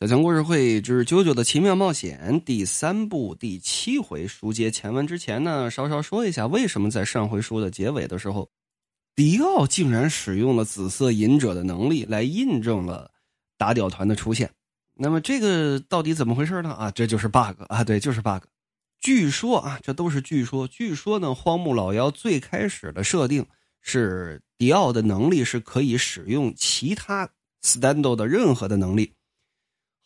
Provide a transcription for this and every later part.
小强故事会之《啾啾的奇妙冒险》第三部第七回书接前文之前呢，稍稍说一下，为什么在上回书的结尾的时候，迪奥竟然使用了紫色隐者的能力来印证了打屌团的出现？那么这个到底怎么回事呢？啊，这就是 bug 啊，对，就是 bug。据说啊，这都是据说。据说呢，荒木老妖最开始的设定是迪奥的能力是可以使用其他 stand 的任何的能力。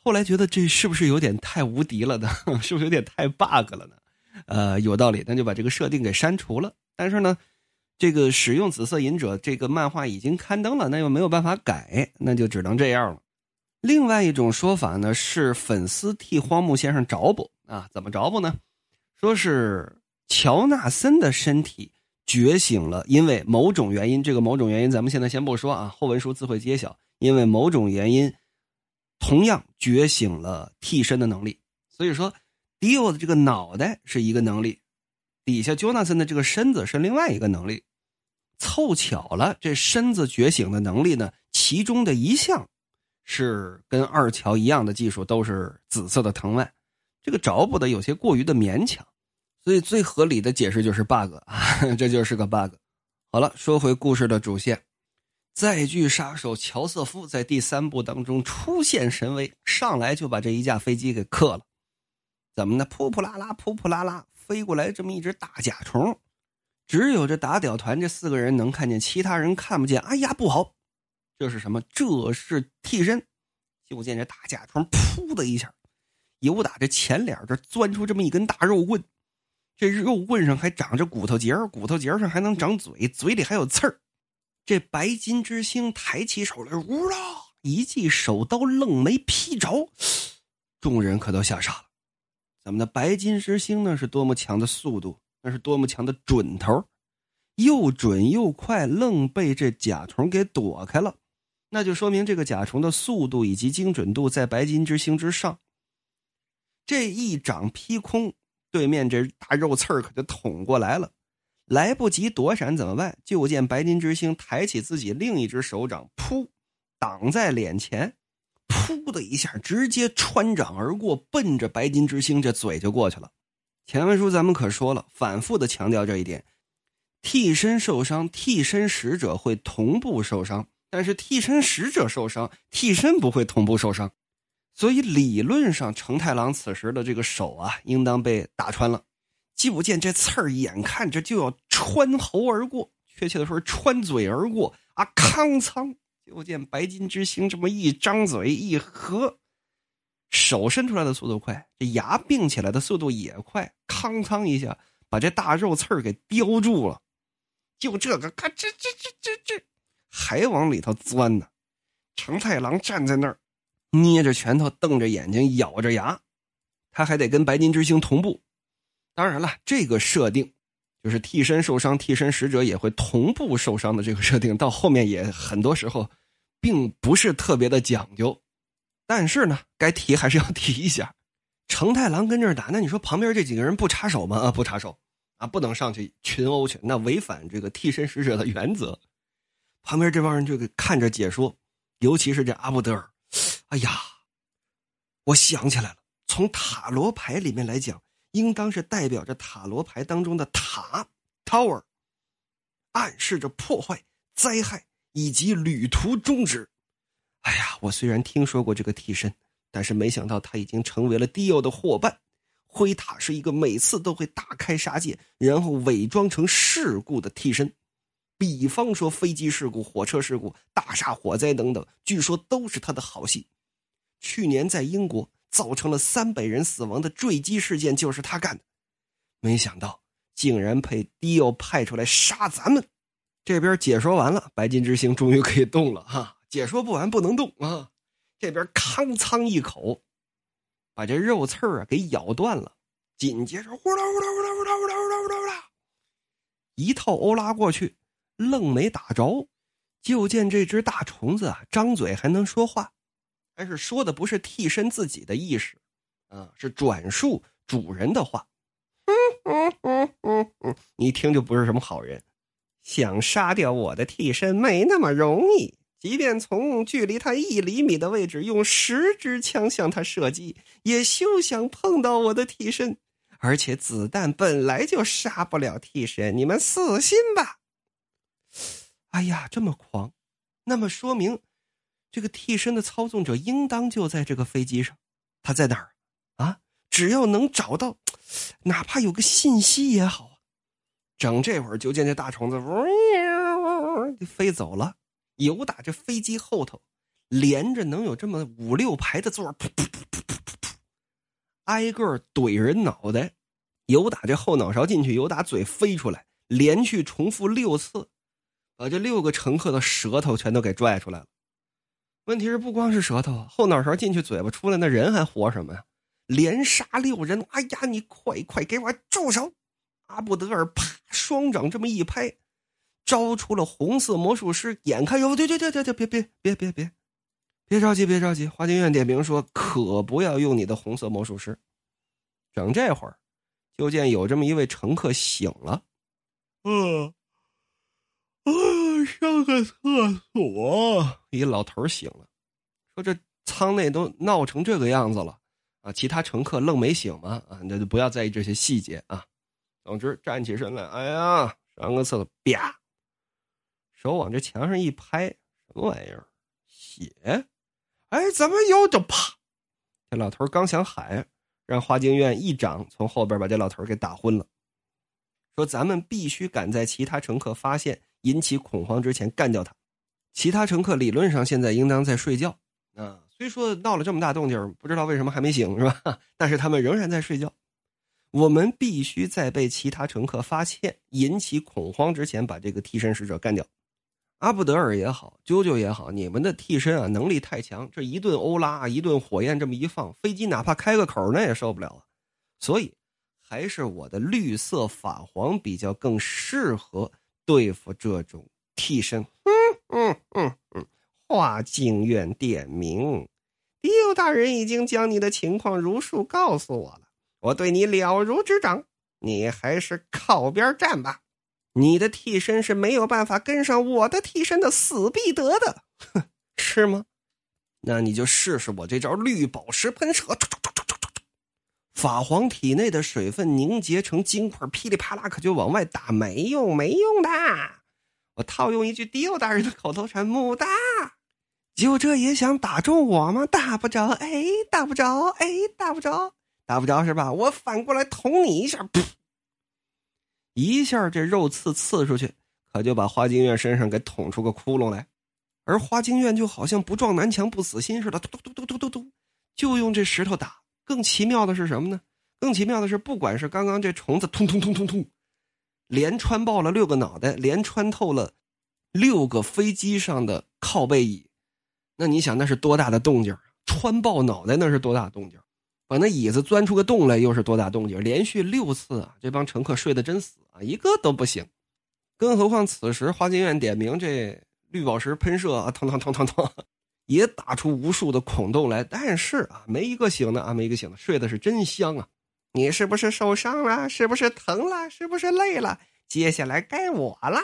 后来觉得这是不是有点太无敌了呢？是不是有点太 bug 了呢？呃，有道理，那就把这个设定给删除了。但是呢，这个使用紫色隐者这个漫画已经刊登了，那又没有办法改，那就只能这样了。另外一种说法呢，是粉丝替荒木先生找补啊，怎么找补呢？说是乔纳森的身体觉醒了，因为某种原因，这个某种原因咱们现在先不说啊，后文书自会揭晓。因为某种原因。同样觉醒了替身的能力，所以说迪欧的这个脑袋是一个能力，底下约纳森的这个身子是另外一个能力。凑巧了，这身子觉醒的能力呢，其中的一项是跟二乔一样的技术，都是紫色的藤蔓。这个找补的有些过于的勉强，所以最合理的解释就是 bug 啊，这就是个 bug。好了，说回故事的主线。载具杀手乔瑟夫在第三部当中出现神威，上来就把这一架飞机给克了。怎么呢？扑扑啦啦，扑扑啦啦，飞过来这么一只大甲虫，只有这打屌团这四个人能看见，其他人看不见。哎呀，不好！这是什么？这是替身。就见这大甲虫噗的一下，由打这前脸这钻出这么一根大肉棍，这肉棍上还长着骨头节骨头节上还能长嘴，嘴里还有刺儿。这白金之星抬起手来，呜啦一记手刀愣没劈着，众人可都吓傻了。咱们的白金之星呢，是多么强的速度，那是多么强的准头，又准又快，愣被这甲虫给躲开了。那就说明这个甲虫的速度以及精准度在白金之星之上。这一掌劈空，对面这大肉刺儿可就捅过来了。来不及躲闪怎么办？就见白金之星抬起自己另一只手掌，噗，挡在脸前，噗的一下，直接穿掌而过，奔着白金之星这嘴就过去了。前文书咱们可说了，反复的强调这一点：替身受伤，替身使者会同步受伤；但是替身使者受伤，替身不会同步受伤。所以理论上，成太郎此时的这个手啊，应当被打穿了。就见这刺儿眼看着就要穿喉而过，确切的说穿嘴而过啊！康仓，就见白金之星这么一张嘴一合，手伸出来的速度快，这牙并起来的速度也快，康仓一下把这大肉刺儿给叼住了。就这个，咔吱吱吱吱吱，还往里头钻呢。成太郎站在那儿，捏着拳头，瞪着眼睛，咬着牙，他还得跟白金之星同步。当然了，这个设定就是替身受伤，替身使者也会同步受伤的这个设定，到后面也很多时候并不是特别的讲究。但是呢，该提还是要提一下。成太郎跟这儿打，那你说旁边这几个人不插手吗？啊，不插手啊，不能上去群殴去，那违反这个替身使者的原则。旁边这帮人就给看着解说，尤其是这阿布德尔。哎呀，我想起来了，从塔罗牌里面来讲。应当是代表着塔罗牌当中的塔 （Tower），暗示着破坏、灾害以及旅途终止。哎呀，我虽然听说过这个替身，但是没想到他已经成为了迪奥的伙伴。灰塔是一个每次都会大开杀戒，然后伪装成事故的替身，比方说飞机事故、火车事故、大厦火灾等等，据说都是他的好戏。去年在英国。造成了三百人死亡的坠机事件就是他干的，没想到竟然被迪奥派出来杀咱们。这边解说完了，白金之星终于可以动了哈。解说不完不能动啊！这边康仓一口把这肉刺儿啊给咬断了，紧接着呼啦呼啦呼啦呼啦呼啦呼啦呼啦呼啦，一套欧拉过去，愣没打着。就见这只大虫子啊，张嘴还能说话。但是说的不是替身自己的意识，啊，是转述主人的话。嗯嗯嗯嗯，你一听就不是什么好人。想杀掉我的替身没那么容易，即便从距离他一厘米的位置用十支枪向他射击，也休想碰到我的替身。而且子弹本来就杀不了替身，你们死心吧。哎呀，这么狂，那么说明这个替身的操纵者应当就在这个飞机上。他在哪儿啊？只要能找到，哪怕有个信息也好。整这会儿，就见这大虫子呜就飞走了，有打这飞机后头连着能有这么五六排的座，噗噗噗噗噗噗噗，挨个怼人脑袋。有打这后脑勺进去，有打嘴飞出来，连续重复六次，把这六个乘客的舌头全都给拽出来了。问题是不光是舌头，后脑勺进去，嘴巴出来，那人还活什么呀？连杀六人！哎呀，你快快给我住手！阿布德尔啪，双掌这么一拍，招出了红色魔术师。眼看哟，对对对对对，别别别别别，别着急别着急。花京院点名说，可不要用你的红色魔术师。整这会儿。就见有这么一位乘客醒了，嗯，啊，上个厕所。一老头醒了，说：“这舱内都闹成这个样子了啊！”其他乘客愣没醒吗？啊，那就不要在意这些细节啊。总之，站起身来，哎呀，上个厕所，啪，手往这墙上一拍，什么玩意儿？血？哎，怎么有？就啪！这老头刚想喊。让花京院一掌从后边把这老头给打昏了，说：“咱们必须赶在其他乘客发现、引起恐慌之前干掉他。其他乘客理论上现在应当在睡觉啊，虽说闹了这么大动静，不知道为什么还没醒，是吧？但是他们仍然在睡觉。我们必须在被其他乘客发现、引起恐慌之前把这个替身使者干掉。”阿布德尔也好，啾啾也好，你们的替身啊能力太强，这一顿欧拉，一顿火焰，这么一放，飞机哪怕开个口，那也受不了啊。所以，还是我的绿色法皇比较更适合对付这种替身。嗯嗯嗯嗯，花京院点名，迪欧大人已经将你的情况如数告诉我了，我对你了如指掌，你还是靠边站吧。你的替身是没有办法跟上我的替身的，死必得的，哼，是吗？那你就试试我这招绿宝石喷射。法皇体内的水分凝结成金块，噼里啪啦可就往外打，没用，没用的。我套用一句迪奥大人的口头禅：木大，就这也想打中我吗？打不着，哎，打不着，哎，打不着，打不着是吧？我反过来捅你一下，噗。一下，这肉刺刺出去，可就把花京院身上给捅出个窟窿来。而花京院就好像不撞南墙不死心似的，嘟嘟嘟嘟嘟嘟，就用这石头打。更奇妙的是什么呢？更奇妙的是，不管是刚刚这虫子，通通通通通，连穿爆了六个脑袋，连穿透了六个飞机上的靠背椅。那你想，那是多大的动静？穿爆脑袋，那是多大动静？把那椅子钻出个洞来，又是多大动静？连续六次啊！这帮乘客睡得真死啊，一个都不醒。更何况此时花京院点名这绿宝石喷射啊，腾腾腾腾腾，也打出无数的孔洞来，但是啊，没一个醒的啊，没一个醒的，睡的是真香啊！你是不是受伤了？是不是疼了？是不是累了？接下来该我了，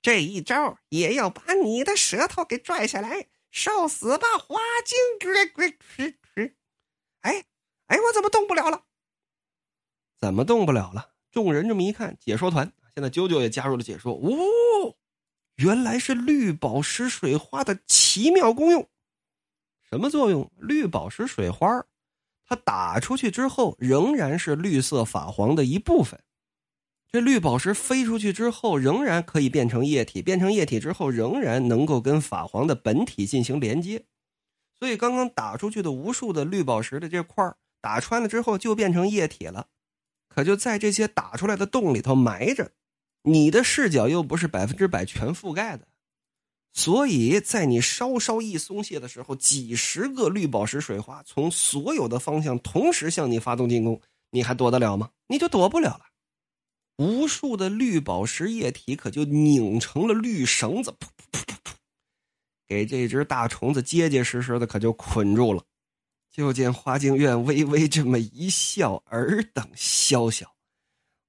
这一招也要把你的舌头给拽下来，受死吧，花京院！哎。哎，我怎么动不了了？怎么动不了了？众人这么一看，解说团现在啾啾也加入了解说。哦，原来是绿宝石水花的奇妙功用。什么作用？绿宝石水花，它打出去之后，仍然是绿色法皇的一部分。这绿宝石飞出去之后，仍然可以变成液体，变成液体之后，仍然能够跟法皇的本体进行连接。所以，刚刚打出去的无数的绿宝石的这块。打穿了之后就变成液体了，可就在这些打出来的洞里头埋着，你的视角又不是百分之百全覆盖的，所以在你稍稍一松懈的时候，几十个绿宝石水花从所有的方向同时向你发动进攻，你还躲得了吗？你就躲不了了。无数的绿宝石液体可就拧成了绿绳子，噗噗噗噗噗，给这只大虫子结结实实的可就捆住了。就见花京院微微这么一笑，尔等宵小，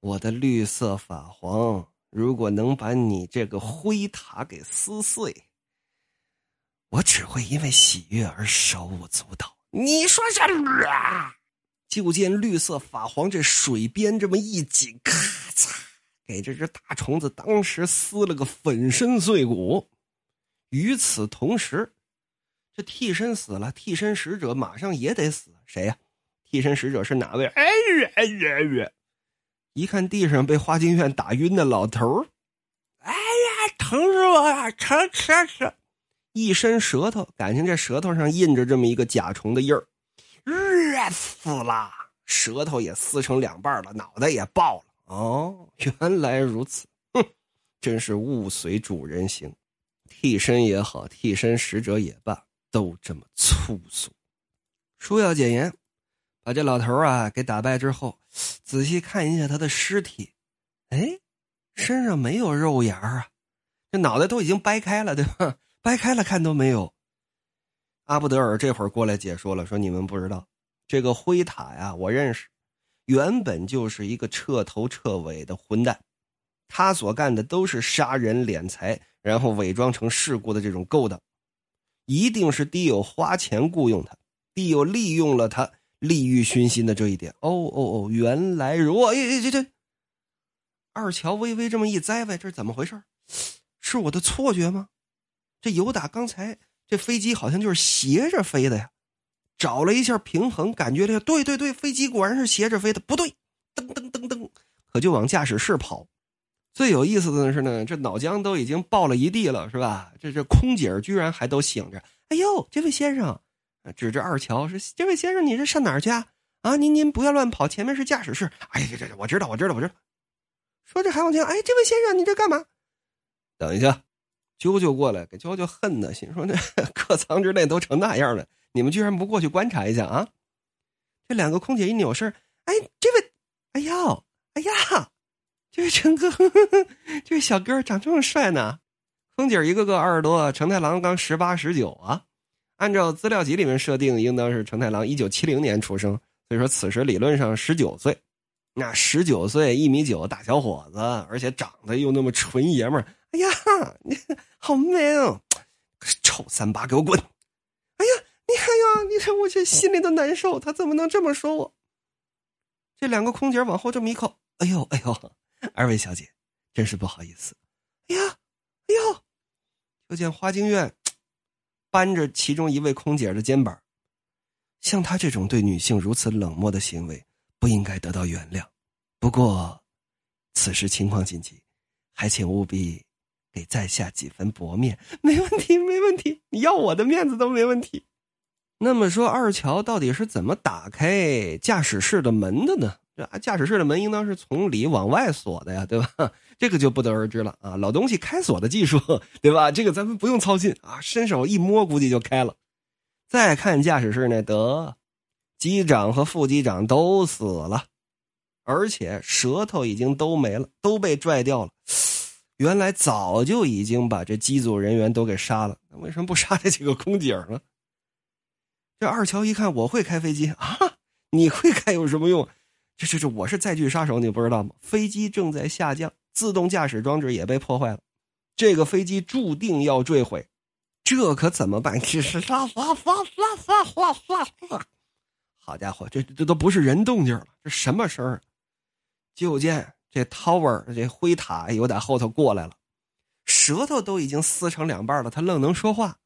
我的绿色法皇，如果能把你这个灰塔给撕碎，我只会因为喜悦而手舞足蹈。你说什么？就见绿色法黄，这水边这么一紧，咔嚓，给这只大虫子当时撕了个粉身碎骨。与此同时，这替身死了，替身使者马上也得死。谁呀？替身使者是哪位？哎呀哎呀呀！一看地上被花京院打晕的老头哎呀，疼死我了！疼疼疼！一伸舌头，感情这舌头上印着这么一个甲虫的印儿，热死了！舌头也撕成两半了，脑袋也爆了。哦，原来如此！哼，真是物随主人行，替身也好，替身使者也罢，都这么粗俗。书要简言，把这老头啊给打败之后，仔细看一下他的尸体，哎，身上没有肉芽啊，这脑袋都已经掰开了，对吧？掰开了看都没有。阿布德尔这会儿过来解说了，说你们不知道，这个灰塔呀，我认识，原本就是一个彻头彻尾的混蛋，他所干的都是杀人敛财，然后伪装成事故的这种勾当，一定是迪友花钱雇佣他，迪友利用了他，利欲熏心的这一点。哦哦哦，原来如哎哎这这，二乔微微这么一栽歪，这是怎么回事？是我的错觉吗？这尤达刚才这飞机好像就是斜着飞的呀，找了一下平衡，感觉这对对对，飞机果然是斜着飞的，不对，噔噔噔噔，可就往驾驶室跑。最有意思的是呢，这脑浆都已经爆了一地了，是吧？这这空姐居然还都醒着。哎呦，这位先生，指着二乔说这位先生，你这上哪儿去啊？啊，您您不要乱跑，前面是驾驶室。哎呀，这这我知道，我知道，我知道。说着还往前，哎，这位先生，你这干嘛？等一下。啾啾过来，给啾啾恨的，心说：“那客舱之内都成那样了，你们居然不过去观察一下啊？”这两个空姐一扭身，哎，这位，哎呀，哎呀，这位陈哥，这位小哥长这么帅呢？空姐一个个二十多，成太郎刚十八十九啊。按照资料集里面设定，应当是成太郎一九七零年出生，所以说此时理论上十九岁。那十九岁，一米九大小伙子，而且长得又那么纯爷们儿。哎呀，你好 man 哦！臭三八，给我滚！哎呀，你哎呀，你看我这心里都难受。他怎么能这么说我？这两个空姐往后这么一靠，哎呦哎呦，二位小姐，真是不好意思。哎呀，哎呦！就见花京院扳着其中一位空姐的肩膀，像他这种对女性如此冷漠的行为，不应该得到原谅。不过，此时情况紧急，还请务必。给在下几分薄面，没问题，没问题，你要我的面子都没问题。那么说，二乔到底是怎么打开驾驶室的门的呢？这驾驶室的门应当是从里往外锁的呀，对吧？这个就不得而知了啊。老东西开锁的技术，对吧？这个咱们不用操心啊，伸手一摸，估计就开了。再看驾驶室那得，机长和副机长都死了，而且舌头已经都没了，都被拽掉了。原来早就已经把这机组人员都给杀了，那为什么不杀这几个空姐呢？这二乔一看，我会开飞机啊，你会开有什么用？这这这，我是载具杀手，你不知道吗？飞机正在下降，自动驾驶装置也被破坏了，这个飞机注定要坠毁，这可怎么办？这是唰唰唰唰唰唰唰，好家伙，这这都不是人动静了，这什么声儿？就见。这 tower 这灰塔有点后头过来了，舌头都已经撕成两半了，他愣能说话？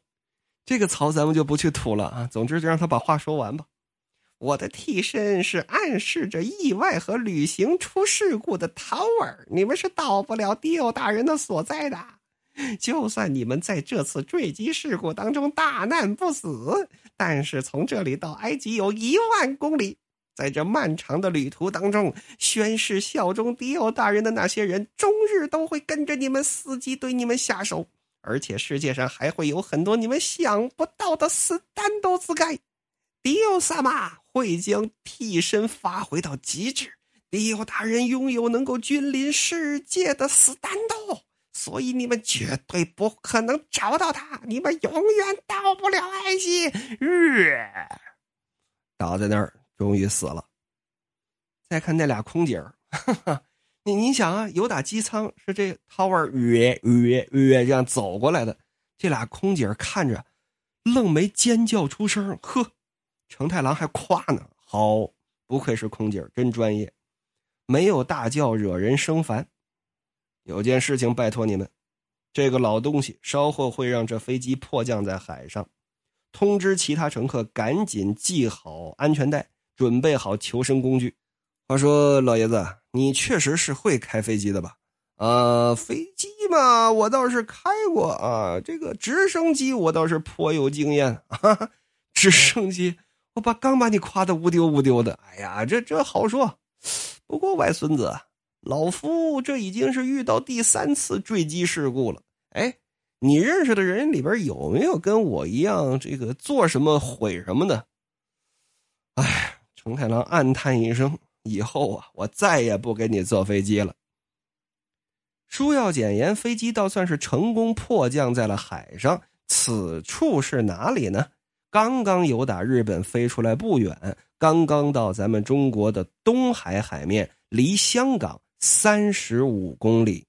这个槽咱们就不去吐了啊。总之就让他把话说完吧。我的替身是暗示着意外和旅行出事故的 tower，你们是到不了迪奥大人的所在的。就算你们在这次坠机事故当中大难不死，但是从这里到埃及有一万公里。在这漫长的旅途当中，宣誓效忠迪奥大人的那些人，终日都会跟着你们伺机对你们下手，而且世界上还会有很多你们想不到的死单斗自盖。迪奥萨玛会将替身发挥到极致，迪奥大人拥有能够君临世界的死单斗，所以你们绝对不可能找到他，你们永远到不了埃及。倒在那儿。终于死了。再看那俩空姐儿，你你想啊，有打机舱是这 tower 约约约这样走过来的，这俩空姐看着，愣没尖叫出声。呵，成太郎还夸呢，好，不愧是空姐，真专业，没有大叫惹人生烦。有件事情拜托你们，这个老东西稍后会让这飞机迫降在海上，通知其他乘客赶紧系好安全带，准备好求生工具。话说，老爷子，你确实是会开飞机的吧？呃，飞机嘛，我倒是开过啊。这个直升机，我倒是颇有经验。哈哈，直升机，我把刚把你夸的乌丢乌丢的。哎呀，这这好说。不过外孙子，老夫这已经是遇到第三次坠机事故了。哎，你认识的人里边有没有跟我一样这个做什么毁什么的？哎，成太郎暗叹一声。以后啊，我再也不给你坐飞机了。书要简言，飞机倒算是成功迫降在了海上。此处是哪里呢？刚刚有打日本飞出来不远，刚刚到咱们中国的东海海面，离香港三十五公里。